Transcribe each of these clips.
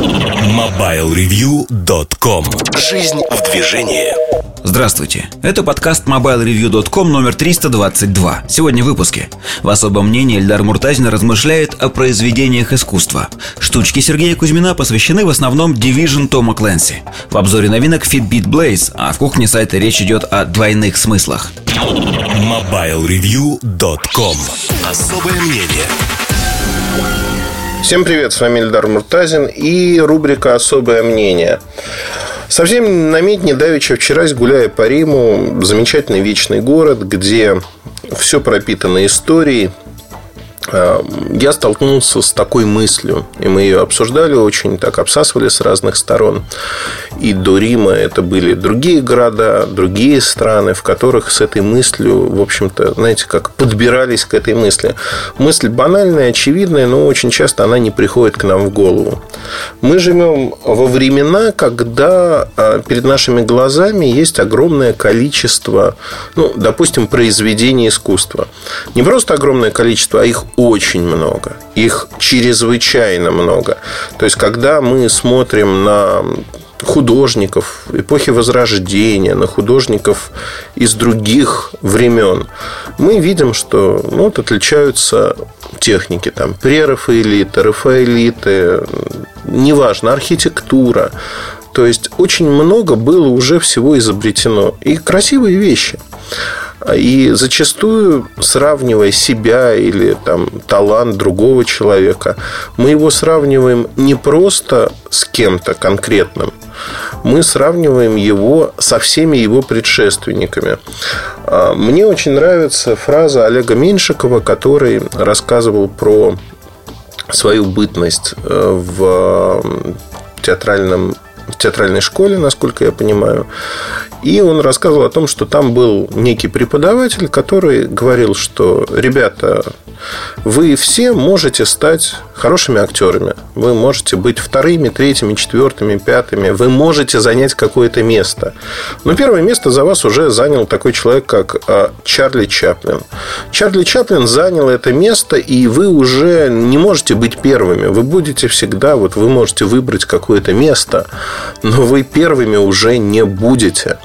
MobileReview.com Жизнь в движении. Здравствуйте, это подкаст MobileReview.com номер 322 Сегодня в выпуске. В особом мнении Эльдар Муртазин размышляет о произведениях искусства. Штучки Сергея Кузьмина посвящены в основном Division Тома Кленси В обзоре новинок Fitbit Blaze, а в кухне сайта речь идет о двойных смыслах. MobileReview.com Особое мнение Всем привет, с вами Эльдар Муртазин и рубрика «Особое мнение». Совсем на медне давеча вчера, гуляя по Риму, замечательный вечный город, где все пропитано историей, я столкнулся с такой мыслью, и мы ее обсуждали очень, так обсасывали с разных сторон. И до Рима это были другие города, другие страны, в которых с этой мыслью, в общем-то, знаете, как подбирались к этой мысли. Мысль банальная, очевидная, но очень часто она не приходит к нам в голову. Мы живем во времена, когда э, перед нашими глазами есть огромное количество, ну, допустим, произведений искусства. Не просто огромное количество, а их очень много. Их чрезвычайно много. То есть, когда мы смотрим на художников эпохи Возрождения, на художников из других времен, мы видим, что ну, вот отличаются техники, там, прерафаэлиты, рафаэлиты, неважно, архитектура. То есть, очень много было уже всего изобретено. И красивые вещи. И зачастую, сравнивая себя или там, талант другого человека, мы его сравниваем не просто с кем-то конкретным, мы сравниваем его со всеми его предшественниками. А, мне очень нравится фраза Олега Меньшикова, который рассказывал про свою бытность э, в театральном в театральной школе, насколько я понимаю. И он рассказывал о том, что там был некий преподаватель, который говорил, что ребята, вы все можете стать хорошими актерами. Вы можете быть вторыми, третьими, четвертыми, пятыми. Вы можете занять какое-то место. Но первое место за вас уже занял такой человек, как а, Чарли Чаплин. Чарли Чаплин занял это место, и вы уже не можете быть первыми. Вы будете всегда, вот вы можете выбрать какое-то место, но вы первыми уже не будете.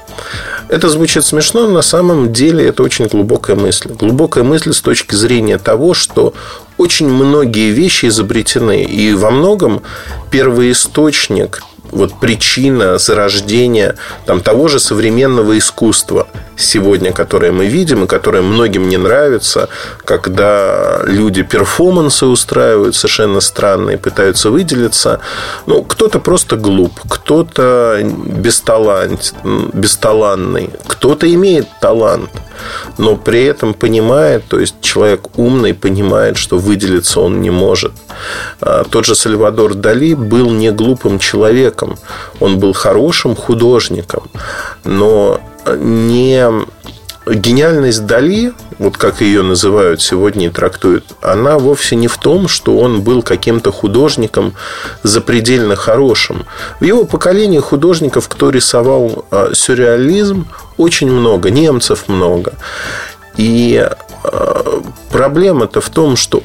Это звучит смешно, но на самом деле это очень глубокая мысль. Глубокая мысль с точки зрения того, что очень многие вещи изобретены. И во многом первоисточник вот причина зарождения там, того же современного искусства сегодня, которое мы видим и которое многим не нравится, когда люди перформансы устраивают совершенно странные, пытаются выделиться. Ну, кто-то просто глуп, кто-то бесталант, бесталанный, кто-то имеет талант, но при этом понимает, то есть человек умный понимает, что выделиться он не может. А тот же Сальвадор Дали был не глупым человеком, он был хорошим художником, но не гениальность Дали, вот как ее называют сегодня и трактуют, она вовсе не в том, что он был каким-то художником запредельно хорошим. В его поколении художников, кто рисовал а, сюрреализм, очень много, немцев много. И а, проблема-то в том, что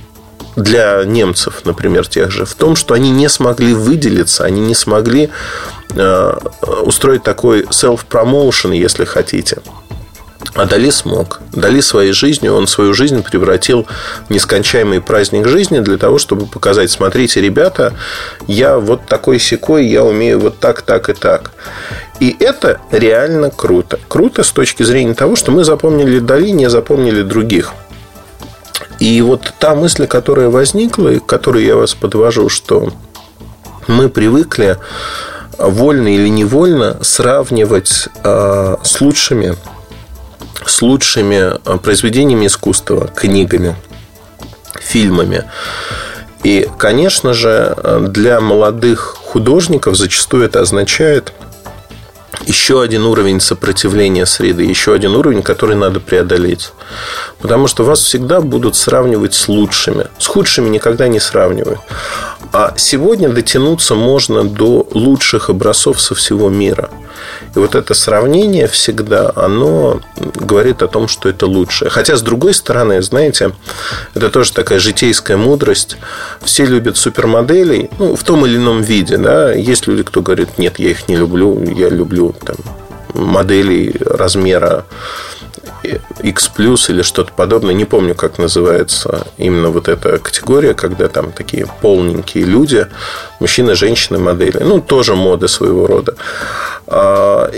для немцев, например, тех же, в том, что они не смогли выделиться, они не смогли устроить такой self-promotion, если хотите. А Дали смог. Дали своей жизнью, он свою жизнь превратил в нескончаемый праздник жизни для того, чтобы показать, смотрите, ребята, я вот такой секой, я умею вот так, так и так. И это реально круто. Круто с точки зрения того, что мы запомнили Дали, не запомнили других. И вот та мысль, которая возникла, и к которой я вас подвожу, что мы привыкли вольно или невольно сравнивать э, с лучшими, с лучшими а, произведениями искусства, книгами, фильмами. И, конечно же, для молодых художников зачастую это означает еще один уровень сопротивления среды, еще один уровень, который надо преодолеть. Потому что вас всегда будут сравнивать с лучшими. С худшими никогда не сравнивают. А сегодня дотянуться можно до лучших образцов со всего мира – И вот это сравнение всегда, оно говорит о том, что это лучше. Хотя, с другой стороны, знаете, это тоже такая житейская мудрость. Все любят супермоделей, ну, в том или ином виде, да. Есть люди, кто говорит, нет, я их не люблю, я люблю там, моделей размера X или что-то подобное. Не помню, как называется именно вот эта категория, когда там такие полненькие люди, мужчины, женщины, модели. Ну, тоже мода своего рода. А,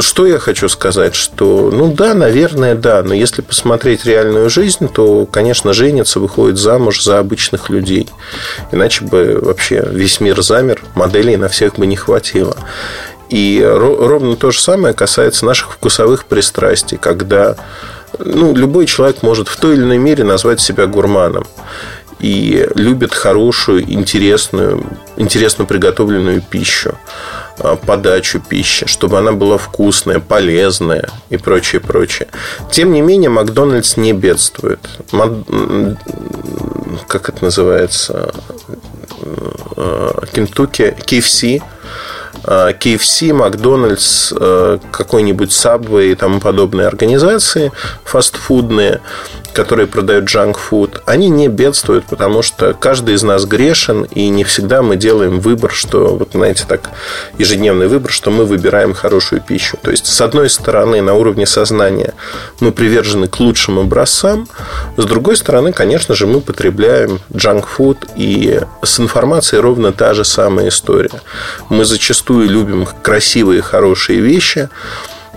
что я хочу сказать, что, ну да, наверное, да, но если посмотреть реальную жизнь, то, конечно, женится, выходит замуж за обычных людей. Иначе бы вообще весь мир замер, моделей на всех бы не хватило. И ровно то же самое касается наших вкусовых пристрастий, когда ну, любой человек может в той или иной мере назвать себя гурманом и любит хорошую, интересную, интересно приготовленную пищу, а, подачу пищи, чтобы она была вкусная, полезная и прочее, прочее. Тем не менее, Макдональдс не бедствует. Как это называется? Кентукки, KFC – KFC, Макдональдс, э, какой-нибудь Subway и тому подобные организации фастфудные, которые продают food, они не бедствуют, потому что каждый из нас грешен, и не всегда мы делаем выбор, что, вот знаете, так, ежедневный выбор, что мы выбираем хорошую пищу. То есть, с одной стороны, на уровне сознания мы привержены к лучшим образцам, с другой стороны, конечно же, мы потребляем food, и с информацией ровно та же самая история. Мы зачастую любим красивые, хорошие вещи,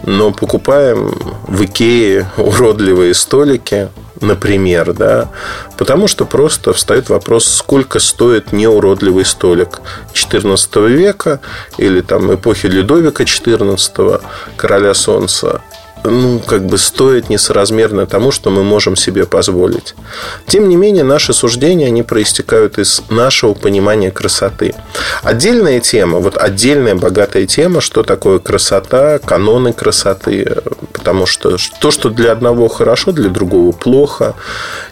но покупаем в Икее уродливые столики, например, да, потому что просто встает вопрос, сколько стоит неуродливый столик 14 века или там эпохи Людовика XIV, короля солнца, ну, как бы стоит несоразмерно тому, что мы можем себе позволить. Тем не менее, наши суждения, они проистекают из нашего понимания красоты. Отдельная тема, вот отдельная богатая тема, что такое красота, каноны красоты, потому что то, что для одного хорошо, для другого плохо,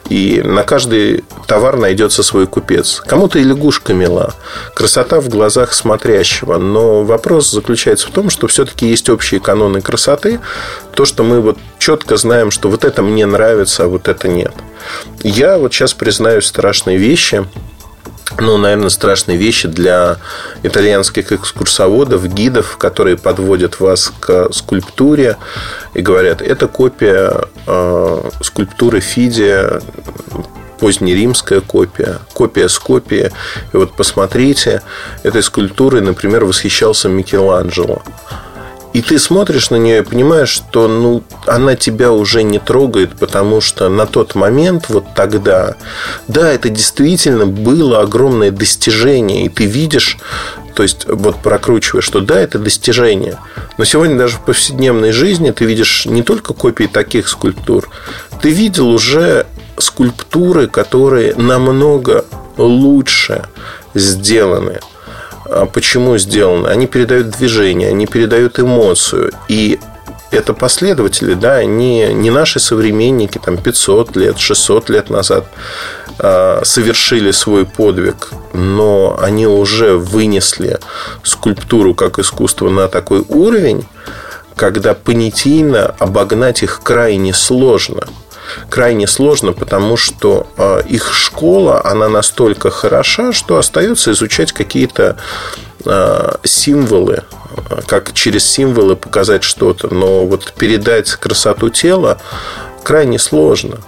и на каждый товар найдется свой купец. Кому-то и лягушка мила, красота в глазах смотрящего, но вопрос заключается в том, что все-таки есть общие каноны красоты, то, что мы вот четко знаем, что вот это мне нравится, а вот это нет. Я вот сейчас признаюсь страшные вещи, ну, наверное, страшные вещи для итальянских экскурсоводов, гидов, которые подводят вас к скульптуре и говорят, это копия э, скульптуры Фидия, позднеримская копия, копия с копии. И вот посмотрите, этой скульптурой, например, восхищался Микеланджело. И ты смотришь на нее и понимаешь, что ну, она тебя уже не трогает, потому что на тот момент, вот тогда, да, это действительно было огромное достижение. И ты видишь, то есть вот прокручиваешь, что да, это достижение. Но сегодня даже в повседневной жизни ты видишь не только копии таких скульптур, ты видел уже скульптуры, которые намного лучше сделаны. А почему сделаны? Они передают движение, они передают эмоцию. И это последователи, да, они не наши современники, там 500 лет, 600 лет назад э, совершили свой подвиг, но они уже вынесли скульптуру как искусство на такой уровень, когда понятийно обогнать их крайне сложно – крайне сложно, потому что а, их школа, она настолько хороша, что остается изучать какие-то а, символы, как через символы показать что-то. Но вот передать красоту тела крайне сложно.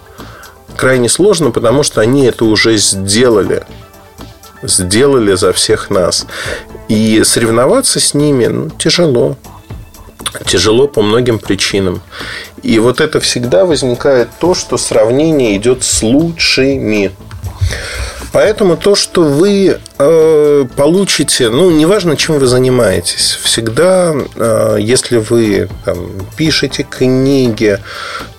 Крайне сложно, потому что они это уже сделали. Сделали за всех нас. И соревноваться с ними ну, тяжело. Тяжело по многим причинам. И вот это всегда возникает то, что сравнение идет с лучшими. Поэтому то, что вы э, получите, ну, неважно, чем вы занимаетесь, всегда, э, если вы там, пишете книги,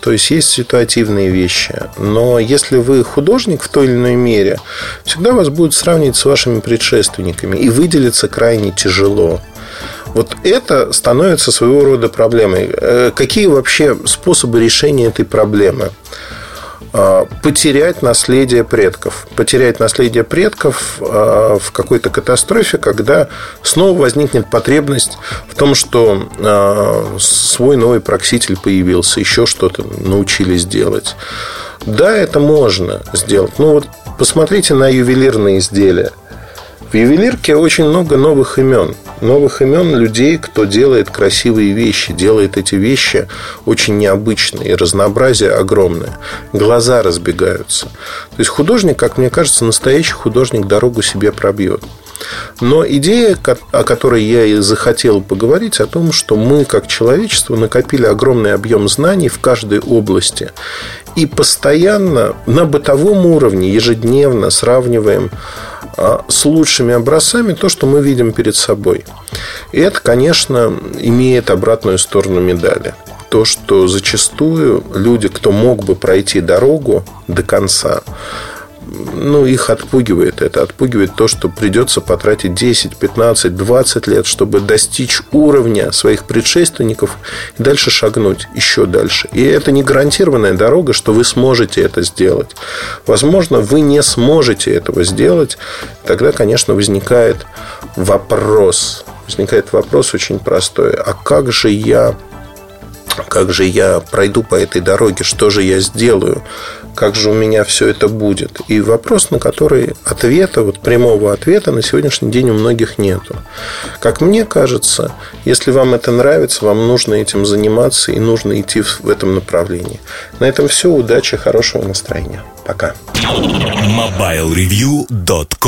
то есть есть ситуативные вещи, но если вы художник в той или иной мере, всегда вас будут сравнивать с вашими предшественниками, и выделиться крайне тяжело. Вот это становится своего рода проблемой. Э, какие вообще способы решения этой проблемы? а, потерять наследие предков. Потерять наследие предков а, в какой-то катастрофе, когда снова возникнет потребность в том, что а, свой новый прокситель появился, еще что-то научились делать. Да, это можно сделать. Ну вот посмотрите на ювелирные изделия. В ювелирке очень много новых имен. Новых имен людей, кто делает красивые вещи, делает эти вещи очень необычные, и разнообразие огромное. Глаза разбегаются. То есть художник, как мне кажется, настоящий художник дорогу себе пробьет. Но идея, о которой я и захотел поговорить, о том, что мы, как человечество, накопили огромный объем знаний в каждой области и постоянно на бытовом уровне, ежедневно сравниваем с лучшими образцами то, что мы видим перед собой. И это, конечно, имеет обратную сторону медали. То, что зачастую люди, кто мог бы пройти дорогу до конца, ну, их отпугивает это. Отпугивает то, что придется потратить 10, 15, 20 лет, чтобы достичь уровня своих предшественников и дальше шагнуть еще дальше. И это не гарантированная дорога, что вы сможете это сделать. Возможно, вы не сможете этого сделать. Тогда, конечно, возникает вопрос. Возникает вопрос очень простой. А как же я как же я пройду по этой дороге, что же я сделаю, как же у меня все это будет. И вопрос, на который ответа, вот прямого ответа на сегодняшний день у многих нету. Как мне кажется, если вам это нравится, вам нужно этим заниматься и нужно идти в этом направлении. На этом все. Удачи, хорошего настроения. Пока. MobileReview.com